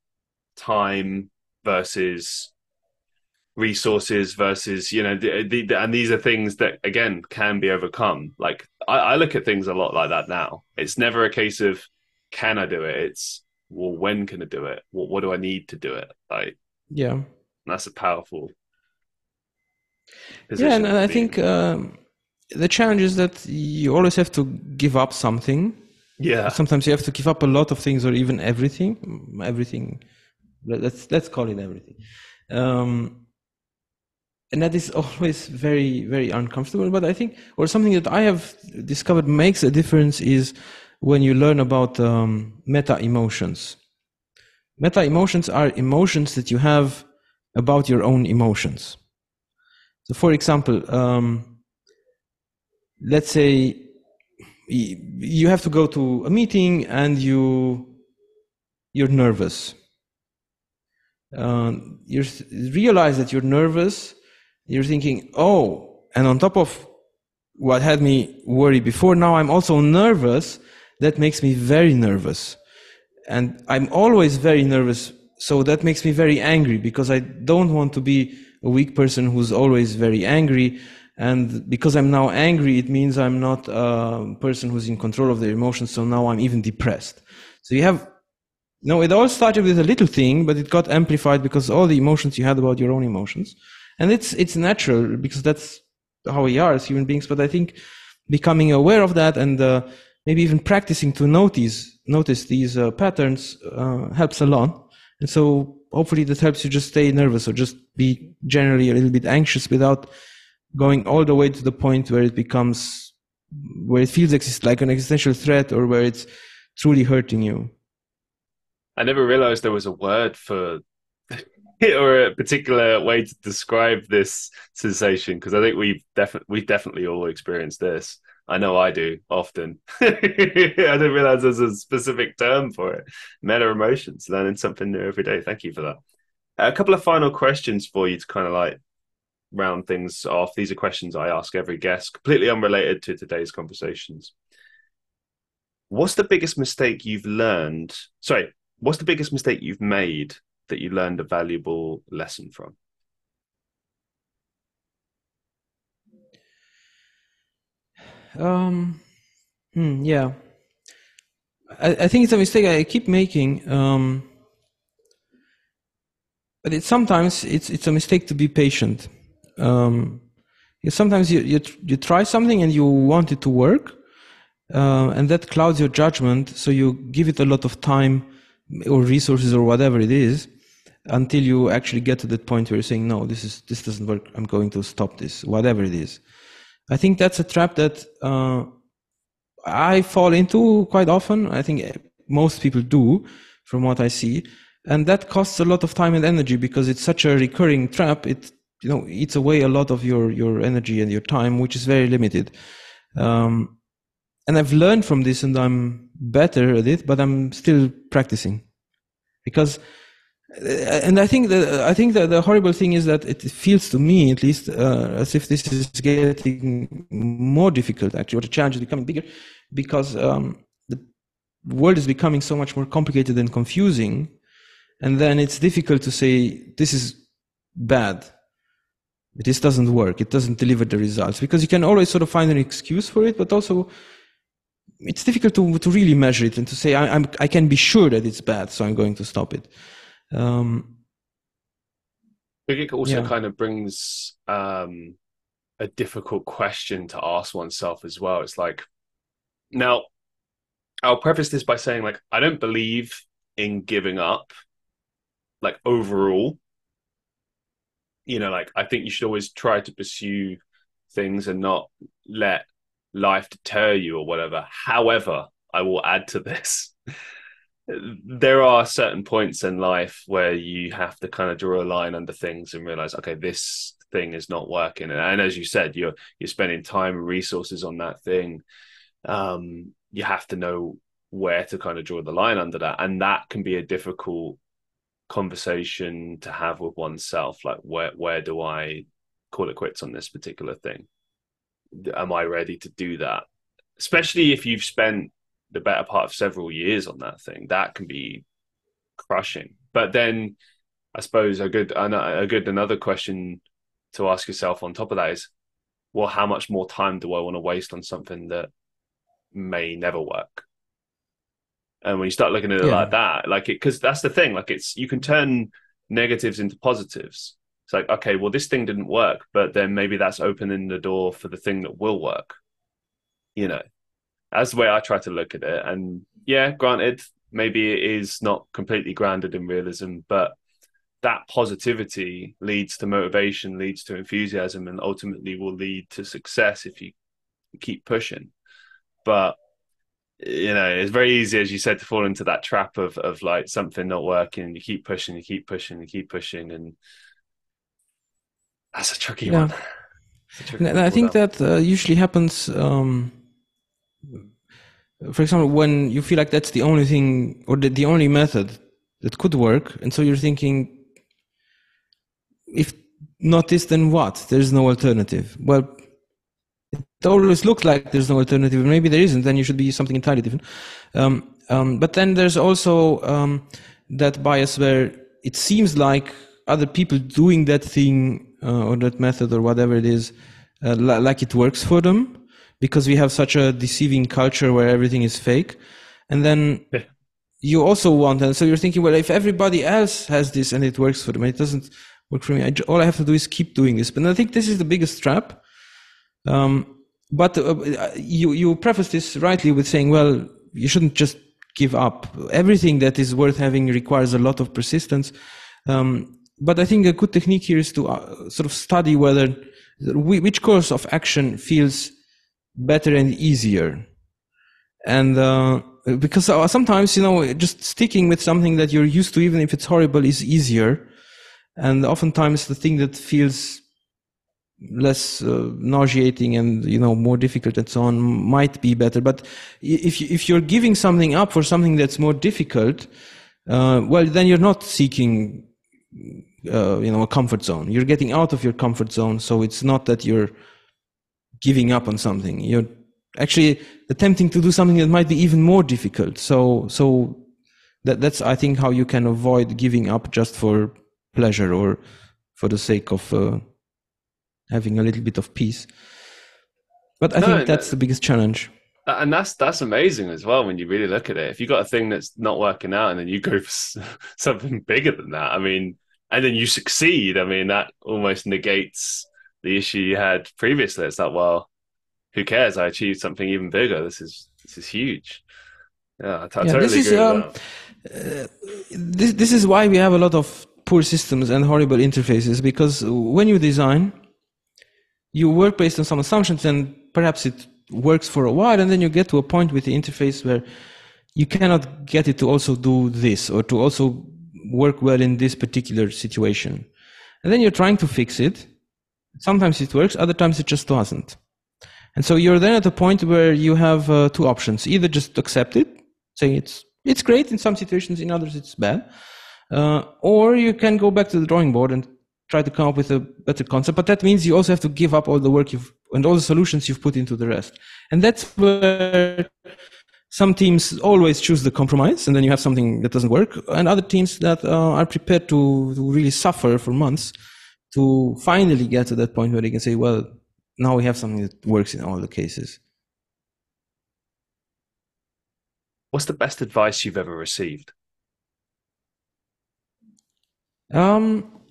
time versus resources versus you know the, the, and these are things that again can be overcome. Like I, I, look at things a lot like that now. It's never a case of can i do it? It's well when can i do it? What, what do i need to do it? Like yeah. that's a powerful yeah and i think um, the challenge is that you always have to give up something. Yeah. Sometimes you have to give up a lot of things, or even everything. Everything. Let's let's call it everything. Um, and that is always very very uncomfortable. But I think, or something that I have discovered makes a difference is when you learn about um, meta emotions. Meta emotions are emotions that you have about your own emotions. So, for example. Um, let's say you have to go to a meeting and you you're nervous. Uh, you realize that you're nervous. You're thinking oh and on top of what had me worry before now i'm also nervous. That makes me very nervous. And i'm always very nervous so that makes me very angry because i don't want to be a weak person who's always very angry and because i'm now angry it means i'm not a person who's in control of their emotions so now i'm even depressed. So you have no it all started with a little thing but it got amplified because all the emotions you had about your own emotions. And it's it's natural because that's how we are as human beings but i think becoming aware of that and uh, maybe even practicing to notice notice these uh, patterns uh, helps a lot. And so hopefully that helps you just stay nervous or just be generally a little bit anxious without going all the way to the point where it becomes where it feels exist, like an existential threat or where it's truly hurting you i never realized there was a word for or a particular way to describe this sensation? Because I think we've definitely we've definitely all experienced this. I know I do often. I didn't realize there's a specific term for it. Meta emotions, learning something new every day. Thank you for that. A couple of final questions for you to kind of like round things off. These are questions I ask every guest, completely unrelated to today's conversations. What's the biggest mistake you've learned? Sorry, what's the biggest mistake you've made that you learned a valuable lesson from? Um, hmm, yeah, I, I, think it's a mistake I keep making. Um, but it, sometimes it's it's a mistake to be patient. Um, sometimes you, you you try something and you want it to work, uh, and that clouds your judgment. So you give it a lot of time or resources or whatever it is until you actually get to that point where you're saying, no, this is this doesn't work. I'm going to stop this, whatever it is. I think that's a trap that uh, I fall into quite often. I think most people do, from what I see, and that costs a lot of time and energy because it's such a recurring trap. It you know eats away a lot of your your energy and your time, which is very limited. Um, and I've learned from this, and I'm better at it, but I'm still practicing because uh, and I think the I think that the horrible thing is that it feels to me, at least, uh, as if this is getting more difficult. Actually, or the challenge is becoming bigger because um, the world is becoming so much more complicated and confusing, and then it's difficult to say this is bad. This doesn't work. It doesn't deliver the results because you can always sort of find an excuse for it, but also it's difficult to to really measure it and to say I, I'm I can be sure that it's bad, so I'm going to stop it. Um, it also yeah. kind of brings um, a difficult question to ask oneself as well. It's like, now, I'll preface this by saying, like, I don't believe in giving up, like, overall. You know, like, I think you should always try to pursue things and not let life deter you or whatever. However, I will add to this there are certain points in life where you have to kind of draw a line under things and realize, okay, this thing is not working. And, and as you said, you're you're spending time and resources on that thing. Um, you have to know where to kind of draw the line under that, and that can be a difficult conversation to have with oneself. Like, where where do I call it quits on this particular thing? Am I ready to do that? Especially if you've spent the better part of several years on that thing, that can be crushing. But then, I suppose a good a good another question to ask yourself on top of that is, well, how much more time do I want to waste on something that may never work? And when you start looking at it yeah. like that, like it, because that's the thing, like it's you can turn negatives into positives. It's like, okay, well, this thing didn't work, but then maybe that's opening the door for the thing that will work. You know, that's the way I try to look at it. And yeah, granted, maybe it is not completely grounded in realism, but that positivity leads to motivation, leads to enthusiasm, and ultimately will lead to success if you keep pushing. But you know, it's very easy, as you said, to fall into that trap of of like something not working. You keep pushing, you keep pushing, you keep pushing, and that's a tricky yeah. one. A tricky I think that uh, usually happens. Um for example, when you feel like that's the only thing or the, the only method that could work, and so you're thinking, if not this, then what? There's no alternative. Well, it always looks like there's no alternative. Maybe there isn't. Then you should be something entirely different. Um, um, but then there's also um, that bias where it seems like other people doing that thing uh, or that method or whatever it is, uh, like it works for them because we have such a deceiving culture where everything is fake. And then yeah. you also want, and so you're thinking, well, if everybody else has this and it works for them, it doesn't work for me. I, all I have to do is keep doing this. But I think this is the biggest trap. Um, but uh, you you preface this rightly with saying, well, you shouldn't just give up. Everything that is worth having requires a lot of persistence. Um, but I think a good technique here is to uh, sort of study whether which course of action feels better and easier. And uh, because uh, sometimes, you know, just sticking with something that you're used to, even if it's horrible, is easier. and oftentimes the thing that feels less uh, nauseating and you know more difficult and so on might be better. But if you, if you're giving something up for something that's more difficult uh, well then you're not seeking uh, you know a comfort zone. You're getting out of your comfort zone so it's not that you're giving up on something. You're actually attempting to do something that might be even more difficult. So so that that's i think how you can avoid giving up just for pleasure or for the sake of uh, having a little bit of peace. But I no, think that's the biggest challenge. And that's that's amazing as well when you really look at it. If you got a thing that's not working out and then you go for something bigger than that, I mean, and then you succeed, I mean, that almost negates the issue you had previously. It's like, well, who cares? I achieved something even bigger. This is this is huge. Yeah, I, t- yeah, totally this is, um, uh, this this is why we have a lot of poor systems and horrible interfaces because when you design you work based on some assumptions and perhaps it works for a while and then you get to a point with the interface where you cannot get it to also do this or to also work well in this particular situation. And then you're trying to fix it. Sometimes it works, other times it just doesn't. And so you're then at a point where you have uh, two options. Either just accept it, say it's, it's great in some situations, in others it's bad. Uh, or you can go back to the drawing board and try to come up with a better concept. But that means you also have to give up all the work you've and all the solutions you've put into the rest. And that's where some teams always choose the compromise, and then you have something that doesn't work, and other teams that uh, are prepared to, to really suffer for months to finally get to that point where they can say, well, now we have something that works in all the cases. What's the best advice you've ever received? Um,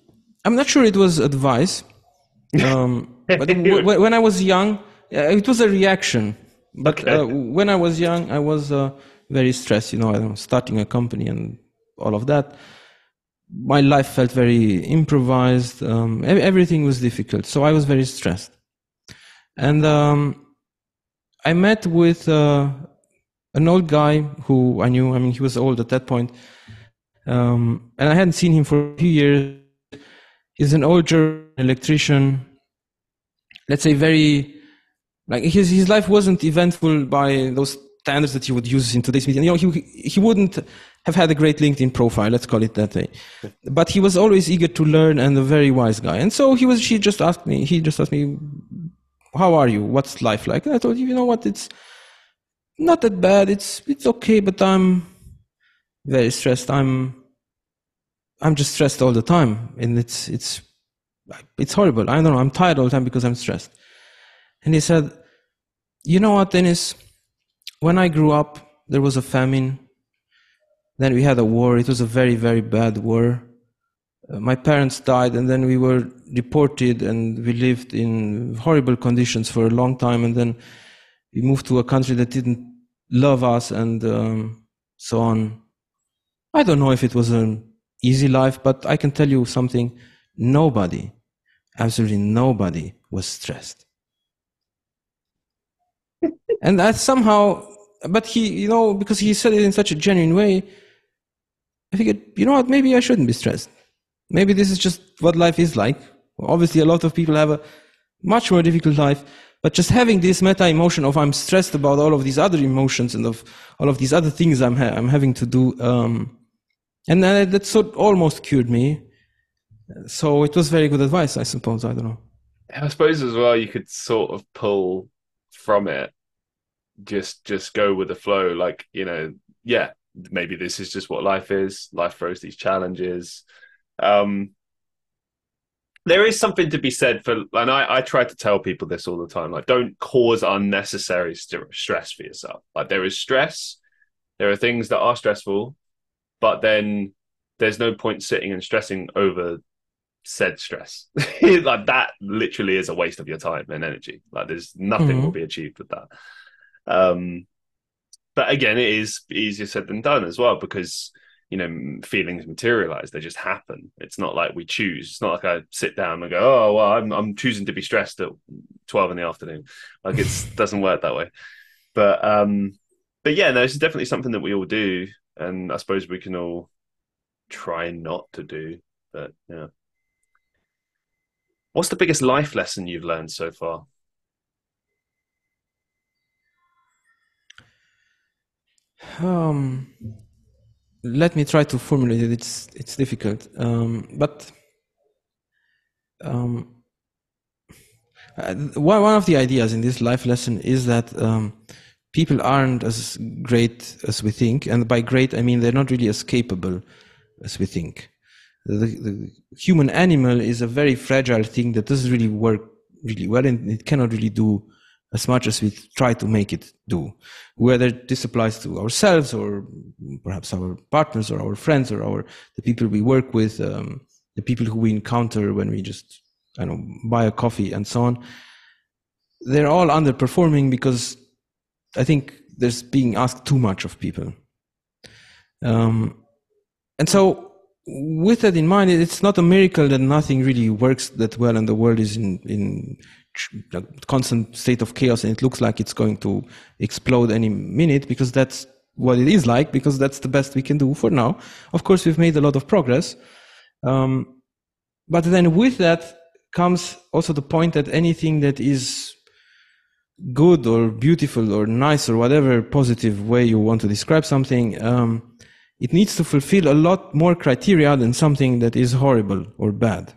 I'm not sure it was advice, um, but w- when I was young, uh, it was a reaction. But okay. uh, when I was young, I was uh, very stressed. You know, I was starting a company and all of that. My life felt very improvised. Um, everything was difficult, so I was very stressed. And um, I met with uh, an old guy who I knew. I mean, he was old at that point, um, and I hadn't seen him for a few years he's an older electrician. Let's say very like his his life wasn't eventful by those standards that you would use in today's media. You know, he he wouldn't have had a great LinkedIn profile. Let's call it that way. But he was always eager to learn and a very wise guy. And so he was. She just asked me. He just asked me, "How are you? What's life like?" And I told him, "You know what? It's not that bad. It's it's okay, but I'm very stressed. I'm I'm just stressed all the time, and it's it's it's horrible. I don't know. I'm tired all the time because I'm stressed. And he said, "You know what, Dennis? When I grew up, there was a famine. Then we had a war. It was a very very bad war. Uh, my parents died, and then we were deported, and we lived in horrible conditions for a long time. And then we moved to a country that didn't love us, and um, so on. I don't know if it was a easy life, but I can tell you something nobody, absolutely nobody was stressed. and that somehow, but he, you know, because he said it in such a genuine way, I figured, you know what, maybe I shouldn't be stressed. Maybe this is just what life is like. Obviously, a lot of people have a much more difficult life, but just having this meta emotion of I'm stressed about all of these other emotions and of all of these other things I'm, ha- I'm having to do, um, and uh, that sort of almost cured me. So it was very good advice, I suppose. I don't know. I suppose as well, you could sort of pull from it, just just go with the flow. Like you know, yeah, maybe this is just what life is. Life throws these challenges. Um, there is something to be said for, and I, I try to tell people this all the time. Like, don't cause unnecessary st- stress for yourself. Like, there is stress. There are things that are stressful, but then there's no point sitting and stressing over said stress. like that literally is a waste of your time and energy. Like there's nothing mm-hmm. will be achieved with that. Um, but again, it is easier said than done as well because you know feelings materialize; they just happen. It's not like we choose. It's not like I sit down and go, "Oh, well, I'm I'm choosing to be stressed at twelve in the afternoon." Like it doesn't work that way. But um, but yeah, no, it's definitely something that we all do and I suppose we can all try not to do. But yeah. What's the biggest life lesson you've learned so far? Um, let me try to formulate it. It's it's difficult, um, but um, uh, one one of the ideas in this life lesson is that um, people aren't as great as we think, and by great I mean they're not really as capable as we think. The, the human animal is a very fragile thing that doesn't really work really well, and it cannot really do as much as we try to make it do. Whether this applies to ourselves or perhaps our partners or our friends or our the people we work with, um, the people who we encounter when we just I know buy a coffee and so on. They're all underperforming because I think there's being asked too much of people. Um, and so with that in mind, it's not a miracle that nothing really works that well and the world is in, in constant state of chaos and it looks like it's going to explode any minute because that's what it is like because that's the best we can do for now. Of course, we've made a lot of progress. Um, but then with that comes also the point that anything that is good or beautiful or nice or whatever positive way you want to describe something, um, it needs to fulfill a lot more criteria than something that is horrible or bad.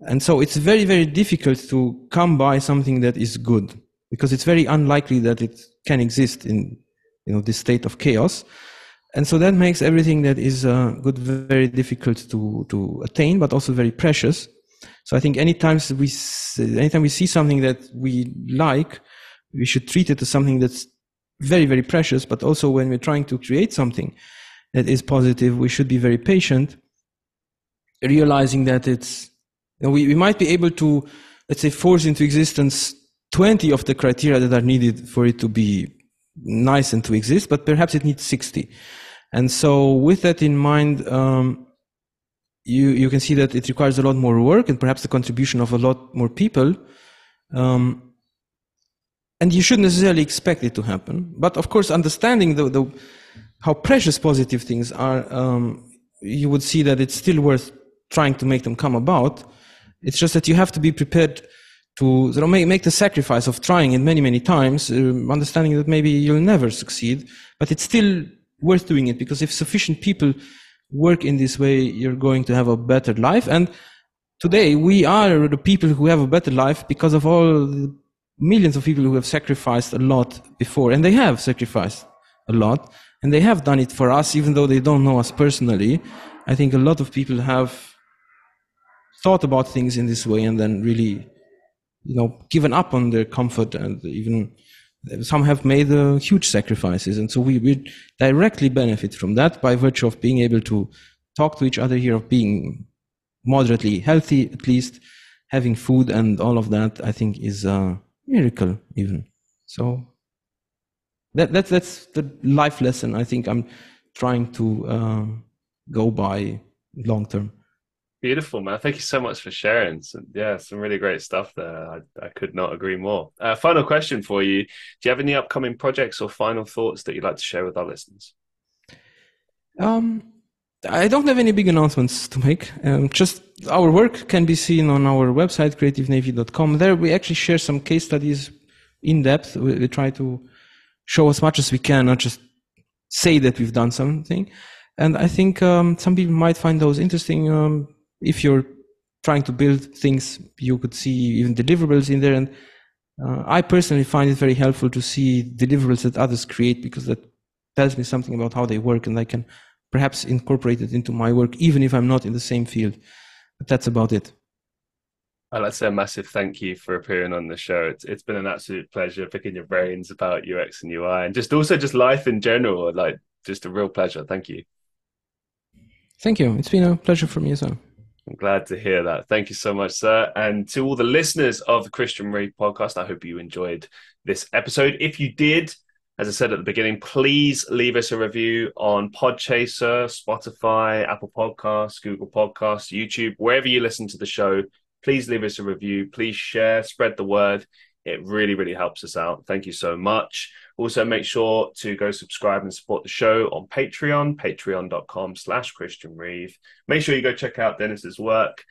And so it's very, very difficult to come by something that is good because it's very unlikely that it can exist in you know this state of chaos. And so that makes everything that is uh, good very difficult to, to attain, but also very precious. So I think anytime we, anytime we see something that we like, we should treat it as something that's very, very precious. But also when we're trying to create something that is positive, we should be very patient, realizing that it's and we, we might be able to, let's say, force into existence 20 of the criteria that are needed for it to be nice and to exist, but perhaps it needs 60. And so with that in mind, um, you, you can see that it requires a lot more work and perhaps the contribution of a lot more people. Um, and you shouldn't necessarily expect it to happen. But of course, understanding the, the how precious positive things are, um, you would see that it's still worth trying to make them come about. It's just that you have to be prepared to sort of make, make the sacrifice of trying it many, many times, uh, understanding that maybe you'll never succeed, but it's still worth doing it because if sufficient people work in this way, you're going to have a better life. And today we are the people who have a better life because of all the millions of people who have sacrificed a lot before, and they have sacrificed a lot, and they have done it for us, even though they don't know us personally. I think a lot of people have thought about things in this way and then really, you know, given up on their comfort and even some have made uh, huge sacrifices. And so we, we directly benefit from that by virtue of being able to talk to each other here, of being moderately healthy, at least having food and all of that, I think is a miracle even. So that, that that's the life lesson I think I'm trying to uh, go by long term. Beautiful, man. Thank you so much for sharing. Yeah, some really great stuff there. I, I could not agree more. Uh, final question for you Do you have any upcoming projects or final thoughts that you'd like to share with our listeners? Um, I don't have any big announcements to make. Um, just our work can be seen on our website, creativenavy.com. There we actually share some case studies in depth. We, we try to show as much as we can, not just say that we've done something. And I think um, some people might find those interesting. Um, if you're trying to build things, you could see even deliverables in there. And uh, I personally find it very helpful to see deliverables that others create because that tells me something about how they work and I can perhaps incorporate it into my work, even if I'm not in the same field. But that's about it. I'd like to say a massive thank you for appearing on the show. It's it's been an absolute pleasure picking your brains about UX and UI and just also just life in general. Like just a real pleasure. Thank you. Thank you. It's been a pleasure for me as well. I'm glad to hear that. Thank you so much, sir. And to all the listeners of the Christian Reeve podcast, I hope you enjoyed this episode. If you did, as I said at the beginning, please leave us a review on Podchaser, Spotify, Apple Podcasts, Google Podcasts, YouTube, wherever you listen to the show. Please leave us a review. Please share, spread the word. It really, really helps us out. Thank you so much. Also, make sure to go subscribe and support the show on Patreon, patreon.com slash Christian Reeve. Make sure you go check out Dennis's work.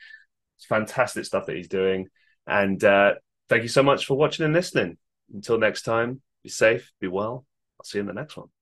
It's fantastic stuff that he's doing. And uh, thank you so much for watching and listening. Until next time, be safe, be well. I'll see you in the next one.